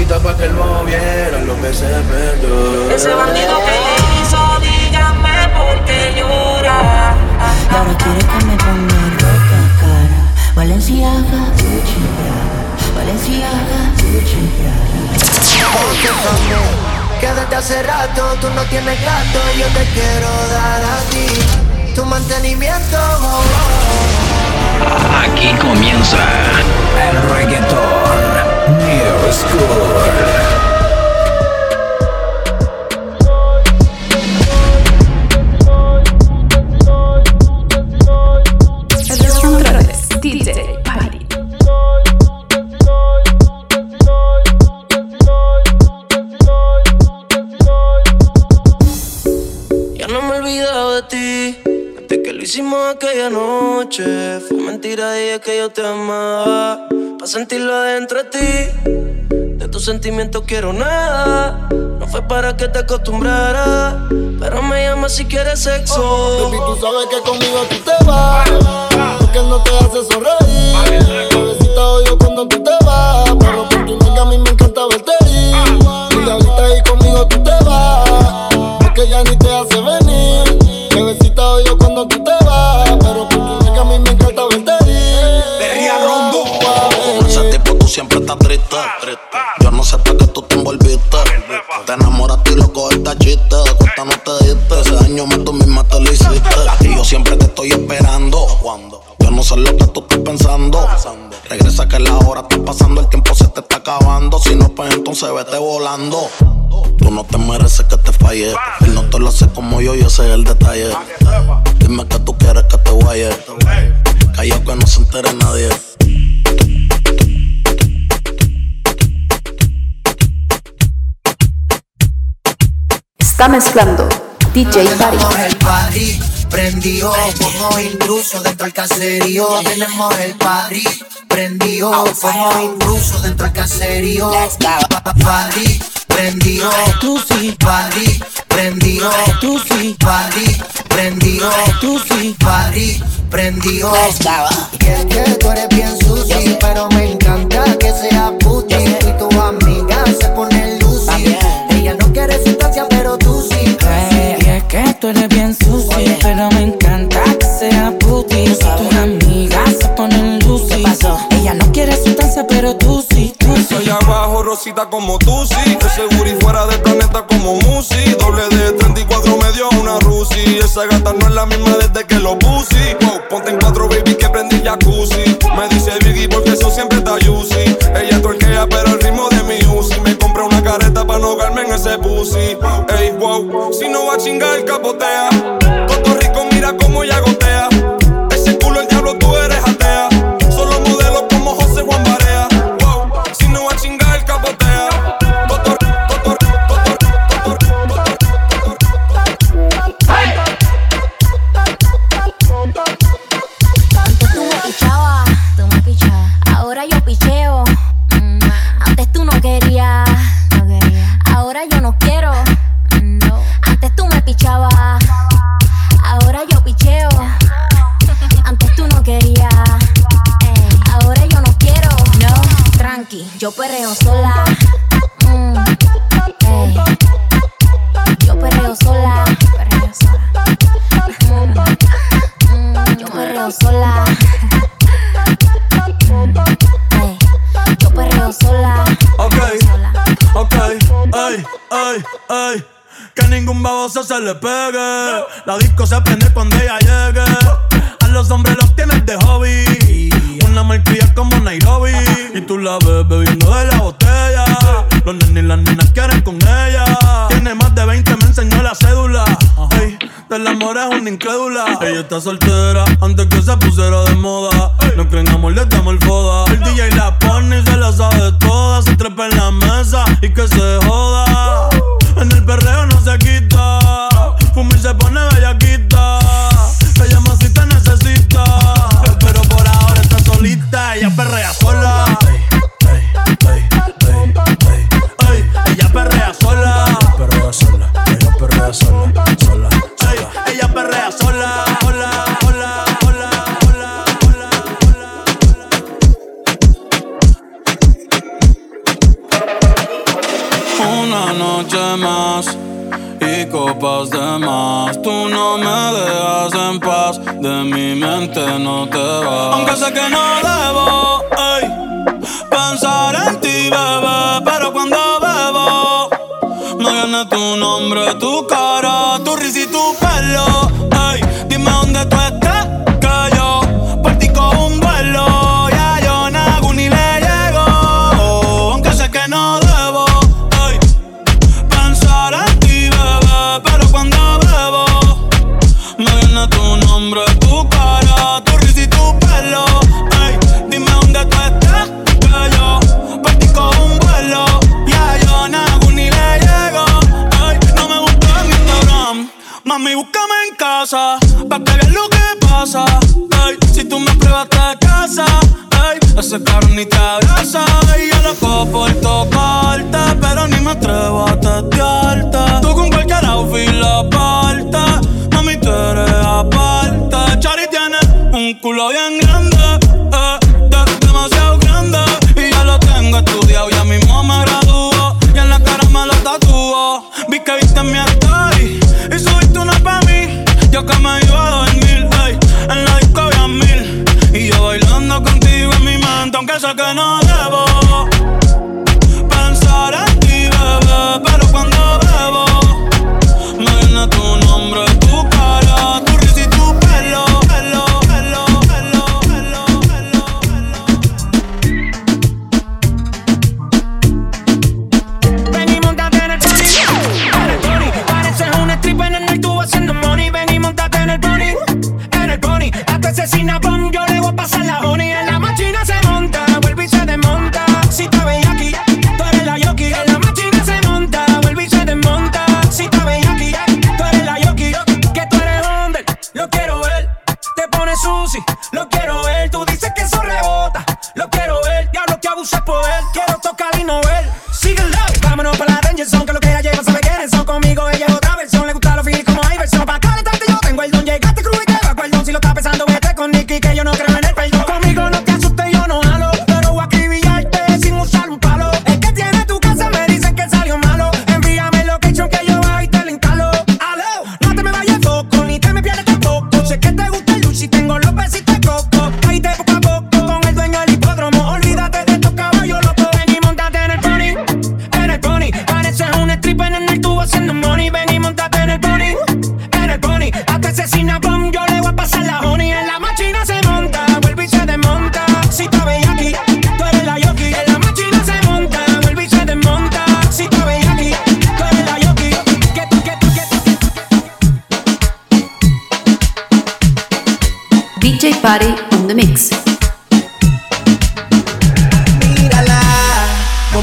cosita pa' que él moviera lo que se perdió. Ese bandido que le hizo, dígame por qué llora. Y ahora quiere que me ponga ropa cara. Valenciaga, Gucci, Valenciaga, Gucci, Que desde hace rato tú no tienes gato, yo te quiero dar a ti tu mantenimiento. Aquí comienza el reggaeton New School. aquella noche Fue mentira, dije que yo te amaba Pa' sentirlo adentro de ti. De tus sentimientos quiero nada. No fue para que te acostumbrara Pero me llama si quieres sexo. Baby, tú sabes que conmigo tú te vas. Porque no te hace sonreír. Bebecita odio cuando tú te vas. Pero por tu a mí me encanta verte ir. Y ahorita ahí conmigo tú te vas. Porque ya ni te hace venir. Bebecita odio cuando tú te siempre estás triste. Yo no sé para qué tú te envolviste. Te enamoraste y loco esta chiste. De cuenta no te diste. Ese año más tú misma te lo hiciste. Y yo siempre te estoy esperando. Yo no sé lo que tú estás pensando. Regresa que la hora está pasando, el tiempo se te está acabando. Si no, pues entonces vete volando. Tú no te mereces que te falle. Él no te lo hace como yo, yo sé el detalle. Dime que tú quieres que te vaya. Calla que no se entere nadie. Está mezclando DJ party prendido como intruso dentro del caserío. Tenemos el party prendido como intruso dentro del caserío. Party prendido, tú sí, party prendido, tú sí, party prendido, tú sí, party prendido. Que es que tú eres bien sucio, pero me encanta que sea pero me encanta que sea puti. Y tus amigas se ponen lucy. Ella no quiere sustancia, pero tú sí, tú sí. Soy abajo, rosita como tú sí. De seguro y fuera del planeta como Musi. Doble de 34 medio a una Rusi. Esa gata no es la misma desde que lo puse. ponte en cuatro, baby, que prendí jacuzzi. Me dice Biggie porque eso siempre está juicy. Ella torquea, pero el ritmo de mi Uzi. Me compré una careta para no ahogarme en ese pussy. Ey, wow, si no va a chingar, capotea. Cómo ya gotea. Yo perreo sola. Mm, ey. Yo perreo sola. Perreo sola. Mm, yo perreo sola. Yo perreo sola. Ok, ok, ay, ay, ay. Que ningún baboso se le pegue. La disco se prende cuando ella llegue. A los hombres los tienes de hobby. Una malcria como Nairobi. Y tú la ves bebiendo de la botella. Los nenes y las nenas quieren con ella. Tiene más de 20, me enseñó la cédula. Ey, del amor es una incrédula. Ella está soltera antes que se pusiera de moda. No creen amor, tu cara, tu risa y tu pelo. Ey, dime dónde tú estás, te abraza. Y yo loco por tocarte, pero ni me atrevo a testearte. Tú con cualquier outfit la parte, mami, tú eres aparte. Chari tiene un culo bien grande, eh, de- demasiado grande. Y ya lo tengo estudiado, ya mismo me graduó. Y en la cara me lo tatuó. Vi que viste mi story y subiste una pa' mí. Yo que me iba a que no debo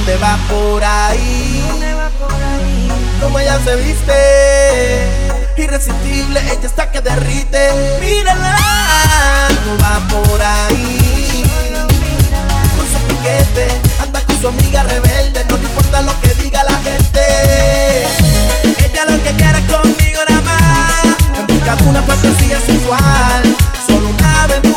¿dónde va por ahí? Como ella se viste, irresistible, ella está que derrite. Mírala, no va por ahí. Con su piquete, anda con su amiga rebelde, no le importa lo que diga la gente. Ella lo que quiere es conmigo nada más. En busca de una fantasía sensual, solo una aventura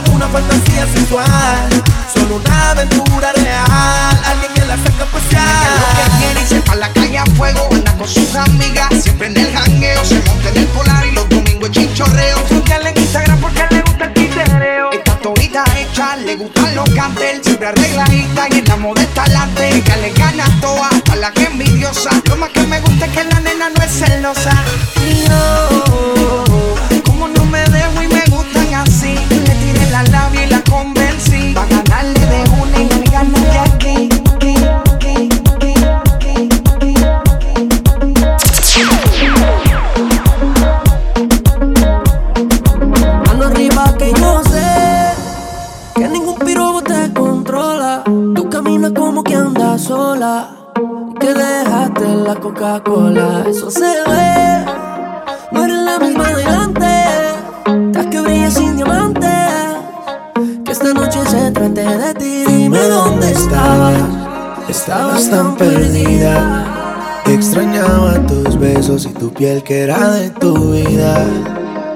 una fantasía sensual, solo una aventura real. Alguien que la saque a pasear. lo que quiere y se pa' la calle a fuego Anda con sus amigas, siempre en el jangueo Se monta en el polar y los domingos chinchorreo. Síguela en Instagram porque le gusta el titereo Está todita hecha, le gustan los cartel. Siempre arregladita y en la el arte Ella le gana a todas, a las envidiosas Lo más que me gusta es que la nena no es celosa esta noche se trate de ti. Dime dónde estabas. Estabas tan perdida. Extrañaba tus besos y tu piel que era de tu vida.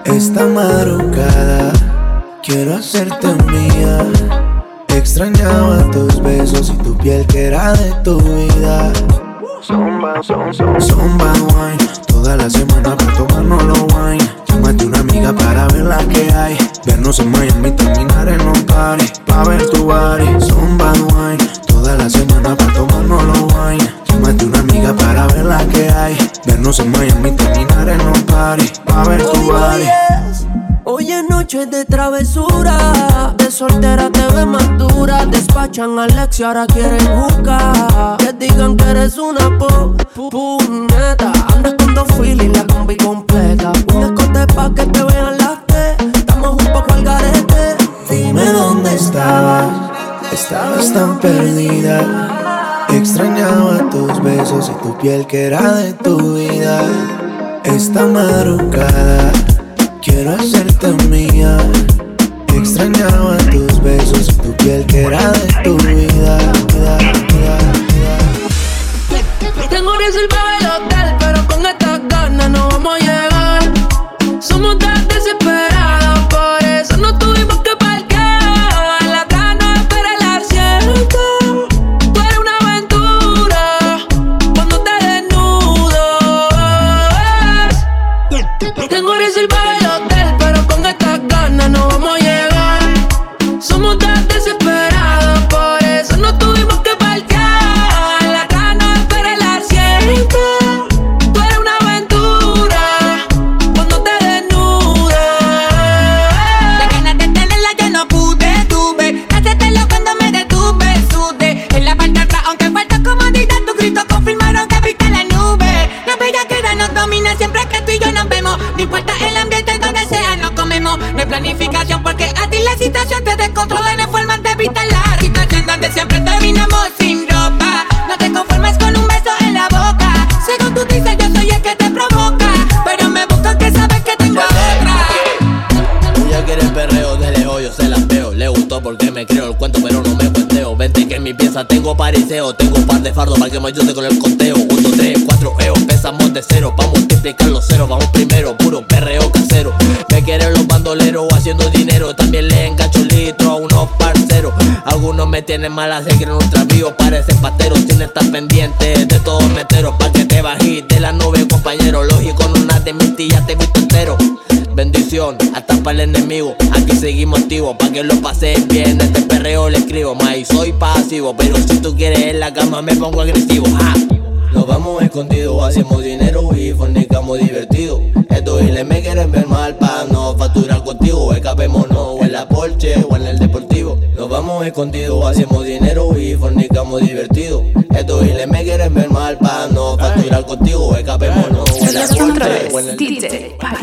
Esta madrugada quiero hacerte mía. Extrañaba tus besos y tu piel que era de tu vida. Zumba, zumba, zumba wine. Toda la semana para tomarnos los wine. Llámate una amiga para ver la que hay. Vernos en Miami, terminar en un party. Pa' ver tu body. Zumba wine. Toda la semana para tomarnos los wine. Llámate una amiga para ver la que hay. Vernos en Miami, terminar en un party. Pa' ver tu body. Hoy es noche de travesura. De soltera te ves más dura. Despachan a Alex y ahora quieren jugar. Que digan que eres una po puneta. Andas con dos y la combi completa. Que te vean las T. Estamos un poco al garete. Dime dónde estabas. Estabas tan perdida. Extrañaba tus besos y tu piel que era de tu vida. Esta madrugada quiero hacerte mía. Extrañaba tus besos y tu piel que era de tu vida. En tengo pariseo. Tengo un par de fardos para que me ayude con el conteo. 1, 3, 4, eo, empezamos de cero. Pa' multiplicar los ceros, vamos primero. Puro perreo casero. Me quieren los bandoleros haciendo dinero. También le engancho litro a unos parceros. Algunos me tienen mala, se quieren un travío. Parecen pateros, tienen que estar pendientes de todos meteros. Pa' que te bajís de la nube, compañero. Lógico, no una de mis tías te visto entero. Bendición, hasta para el enemigo. Aquí seguimos activos, pa' que lo pases bien. Este perreo le escribo, más soy pasivo. Pero si tú quieres en la cama, me pongo agresivo. ¡Ja! Nos vamos escondidos, hacemos dinero y fornicamos divertido. Estos giles me quieren ver mal pa' no facturar contigo. Escapémonos o en la Porsche o en el deportivo. Nos vamos escondidos, hacemos dinero y fornicamos divertido. Estos giles me quieren ver mal pa' no facturar contigo. Escapémonos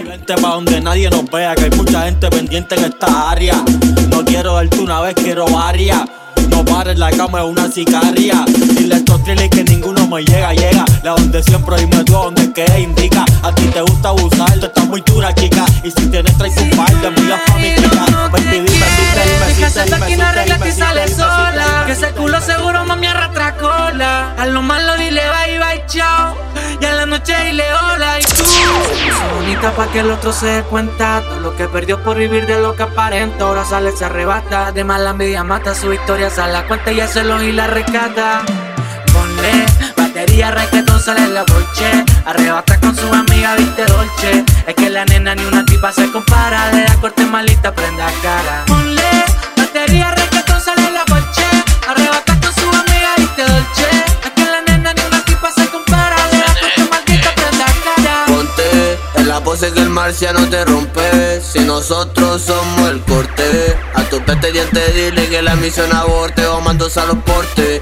Vente pa' donde nadie nos vea, que hay mucha gente pendiente en esta área. No quiero darte una vez, quiero varias. No pares, la cama es una sicaria. Dile estos thrillers que ninguno me llega, llega. La donde siempre tú a donde que indica. A ti te gusta abusar, tú estás muy dura, chica. Y si tienes traes un par de amigas pa' mi chica. Ven y dime, dime, dime, dime, sale sola. Que ese culo seguro mami arrastra cola. A lo malo dile bye bye chao. Y a la noche dile hola y tú. Bonita pa' que el otro se dé cuenta. Todo lo que perdió por vivir de lo que aparenta. Ahora sale, se arrebata. De mala envidia mata su historia. Sale la cuenta y hace y la rescata. Ponle batería, reggaetón, sale la bolche. Arrebata con su amiga, viste dolce. Es que la nena ni una tipa se compara. De la corte malita, prenda cara. Ponle batería, reggaetón, que el marciano te rompe. Si nosotros somos el corte, a tu peste diente dile que la misión aborte o mando a los portes.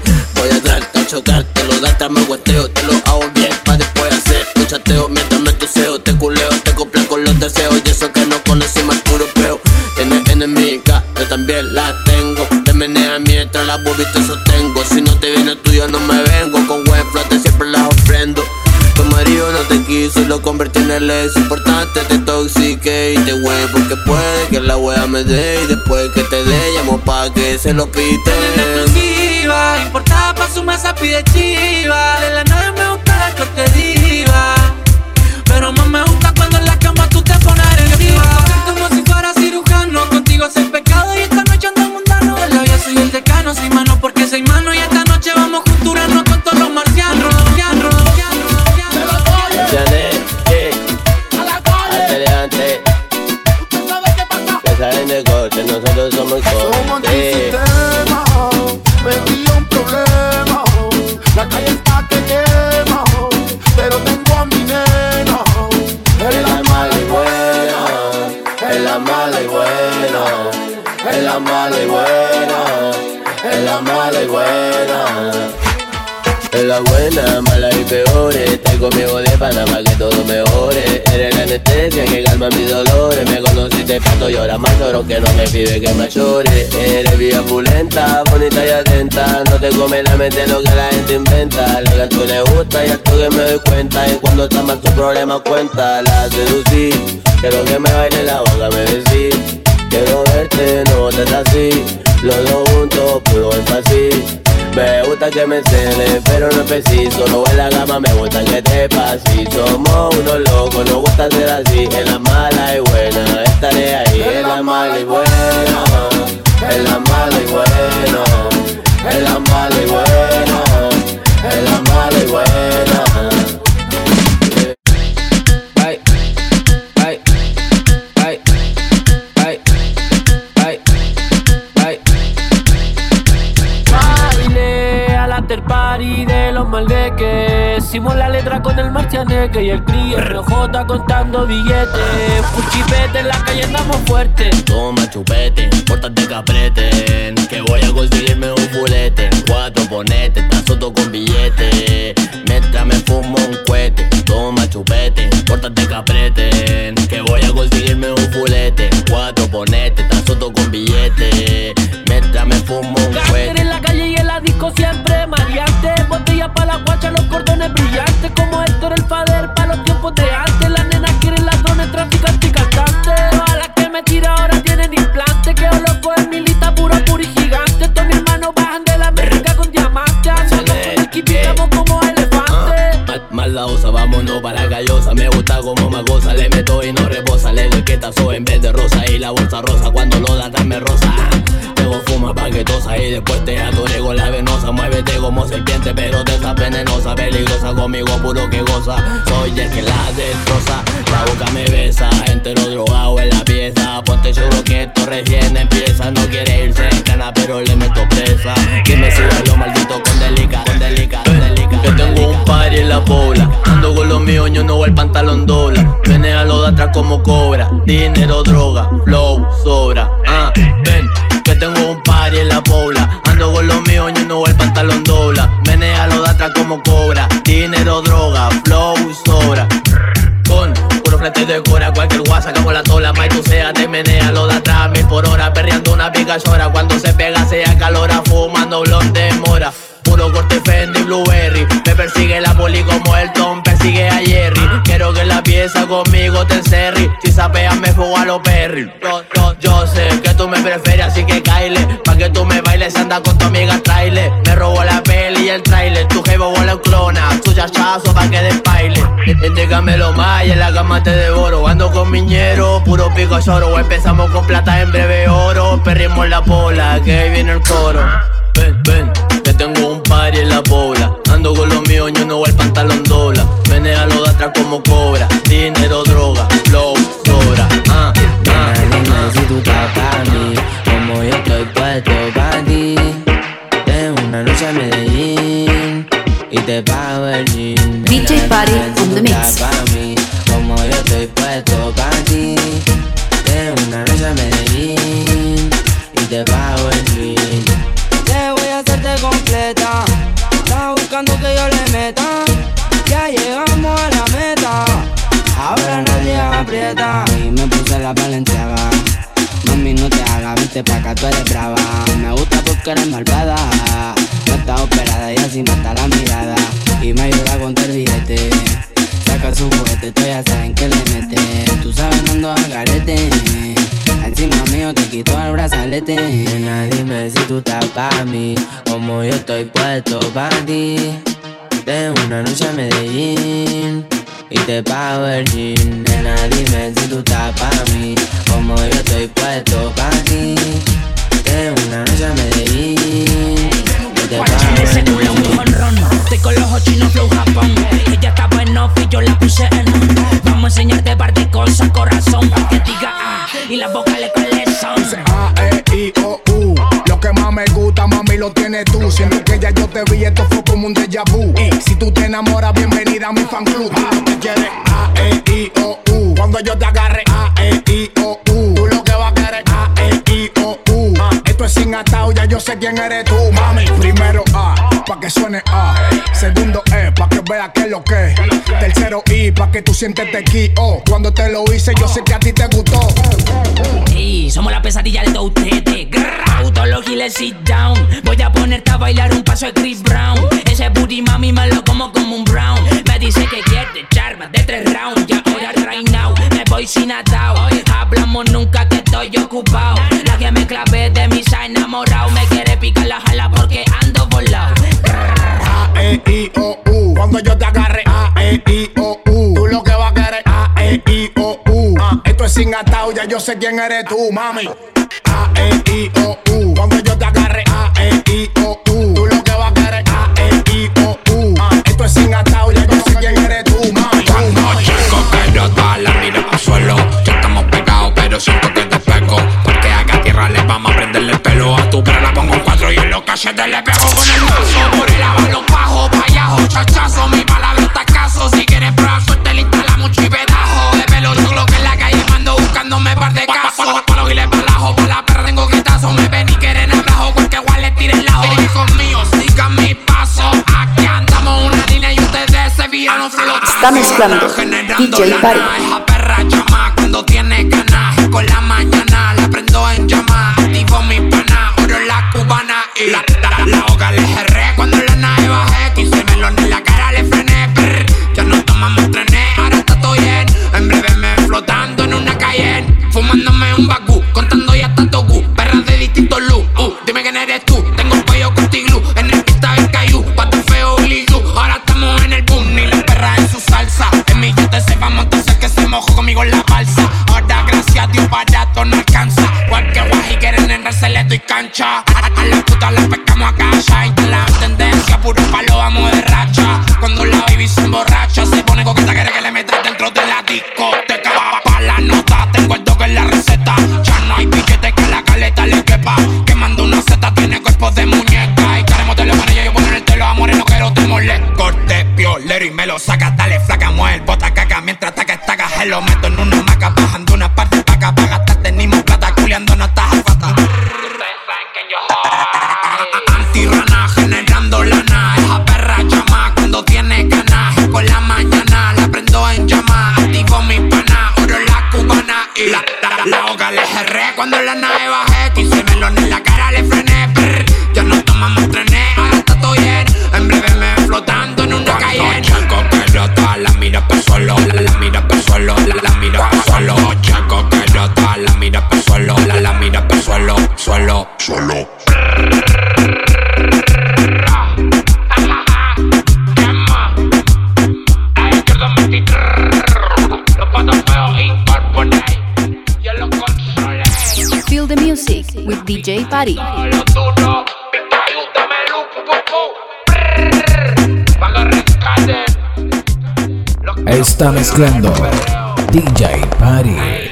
Te toxique y te güey porque puede que la wea me dé Y después que te dé llamo pa' que se lo quite exclusiva. Importada pa' su mesa pide chiva. De la nave me gusta la corte diva. Nosotros somos Somos conte. Es la buena, mala y peor Estás conmigo de Panamá que todo mejore. Eres la anestesia que calma mis dolores. Me conociste pato y ahora más oro que no me pide que me llore. Eres vía pulenta, bonita y atenta. No te come la mente lo que la gente inventa. Lo que a tú le gusta y a tú que me doy cuenta. Y cuando está mal tu problema cuenta. La seducí, quiero que me baile la boca, me decís Quiero verte, no te así Los dos juntos, puro énfasis me gusta que me cele, pero no es preciso. No en la gama, me gusta que te pases Somos unos locos, nos gusta ser así. En la mala y buena, estaré ahí. En la mala y buena En la mala y buena En la mala y buena En la mala y buena party de los maldeques Hicimos la letra con el marcianeque y el cría RJ contando billetes. Puchipete en la calle andamos fuertes Toma chupete, pórtate que apreten Que voy a conseguirme un fulete Cuatro ponete, estás soto con billete. Mientras me fumo un cohete. Toma chupete, pórtate que apreten Que voy a conseguirme un fulete Cuatro ponete, estás soto con billete. Mientras me fumo un cohete. en la calle y en la disco siempre pa' la guacha, los cordones brillantes Como Héctor el Fader pa' los tiempos de la osa, vámonos para callosa Me gusta como me goza, le meto y no reposa Le doy que tazo en vez de rosa y la bolsa rosa Cuando lo da dame rosa. Tengo fuma paquetosa y después te atoré con la venosa Muévete como serpiente pero te estás venenosa. Peligrosa conmigo puro que goza. Soy el que la destroza. La boca me besa, entero drogado en la pieza. Ponte seguro que esto recién empieza. No quiere irse en cana pero le meto presa. Que me siga lo maldito con delica, con delica, con delica Yo tengo un party en la Ando con los míos, yo no voy el pantalón dobla Menea lo de atrás como cobra. Dinero, droga, flow, sobra. Ah, ven, que tengo un party en la pobla Ando con los míos, yo no voy el pantalón dobla Menea lo de atrás como cobra. Dinero, droga, flow, sobra. Con puro frente de cora, cualquier guasa sacamos la tola, más tú sea, te menea lo de atrás, mil por hora, perreando una pica llora, cuando se pega se acalora, fumando blonde mora. Como el Tom persigue a Jerry. Quiero que la pieza conmigo te encerre. Si sapeas me fugo a los perry yo, yo, yo sé que tú me prefieres así que caile. Pa' que tú me bailes anda con tu amiga trailer Me robó la peli y el trailer. Tu jevo vuela clona Su chachazo pa' que despaile. Entrégamelo más y en la cama te devoro. Ando con miñero, puro pico lloro Empezamos con plata en breve oro. Perrimos la pola, que ahí viene el coro. Ven, ven, tengo un party en la pobla Ando con los míos, yo no voy el pantalón dobla Menea lo de atrás como cobra. Dinero, droga, Tú ya saben que le mete. Tú sabes, ando garete. Encima mío te quito el brazalete. Nena, dime si tú estás pa' mí. Como yo estoy puesto pa' ti. Tengo una noche a Medellín y te pago el jean. Nena, dime si tú estás pa' mí, como yo estoy puesto pa' ti. Tengo una noche a Medellín y te pago el jean. Con los ojos chinos flow Japón. Ella estaba en off y yo la puse en on. Vamos a enseñarte par de cosas, corazón, para que diga ah y las vocales cuáles son. A, E, I, O, U. Lo que más me gusta, mami, lo tienes tú. Siempre que ya yo te vi, esto fue como un déjà vu. Y si tú te enamoras, bienvenida a mi fan club. Ah, quieres A, E, I, O, U. Cuando yo te agarre, A, E, I, O, U. Tú lo que vas a querer, A, E, I, O, U. Ah, esto es sin atado, ya yo sé quién eres tú, mami. Primero A pa' que suene A. Segundo E, pa' que veas que es lo que. Tercero I, pa' que tú sientes tequi. Oh, cuando te lo hice, yo sé que a ti te gustó. Ey, somos la pesadilla de todos ustedes. Todos los giles sit down. Voy a ponerte a bailar un paso de Chris Brown. Ese booty mami me lo como como un brown. Me dice que quiere echar más de tres rounds. Ya ahora right now me voy sin atao. Hablamos nunca que estoy ocupado. La que me clavé de mí se ha enamorado. Me quiere picar la jala porque E, I, O, U. Cuando yo te agarre A, E, I, O, U. Tú lo que vas a querer A, E, I, O, U. Ah, esto es sin atado, ya yo sé quién eres tú, mami. A, E, I, O, U. Cuando yo te agarre A, E, I, O, U. Tú lo que vas a querer A, E, I, O, U. Ah, esto es sin atado, ya yo sé quién eres tú, mami. Noche coquerota, la mira al suelo. Ya estamos pegados, pero siento que te pego. Porque acá tierra le vamos a prenderle el pelo a tu pero la pongo en cuatro y en los cachetes le pego con el mazo. Por el payajo, chachazo. Mi palabra está caso. Si quieres probar suerte, le instalamos chipedajo. De pelo chulo que en la calle mando buscándome par de casos. Pa' los giles palajo, pa' la perra tengo gritazo. Me ven y quieren abajo, cualquier igual le tire el lajo. Hijos míos, sigan mi paso. Aquí andamos una línea y ustedes se vieron flotando. Está mezclando DJ Party. Suelo. Feel the music with DJ Party. Está mezclando DJ Party.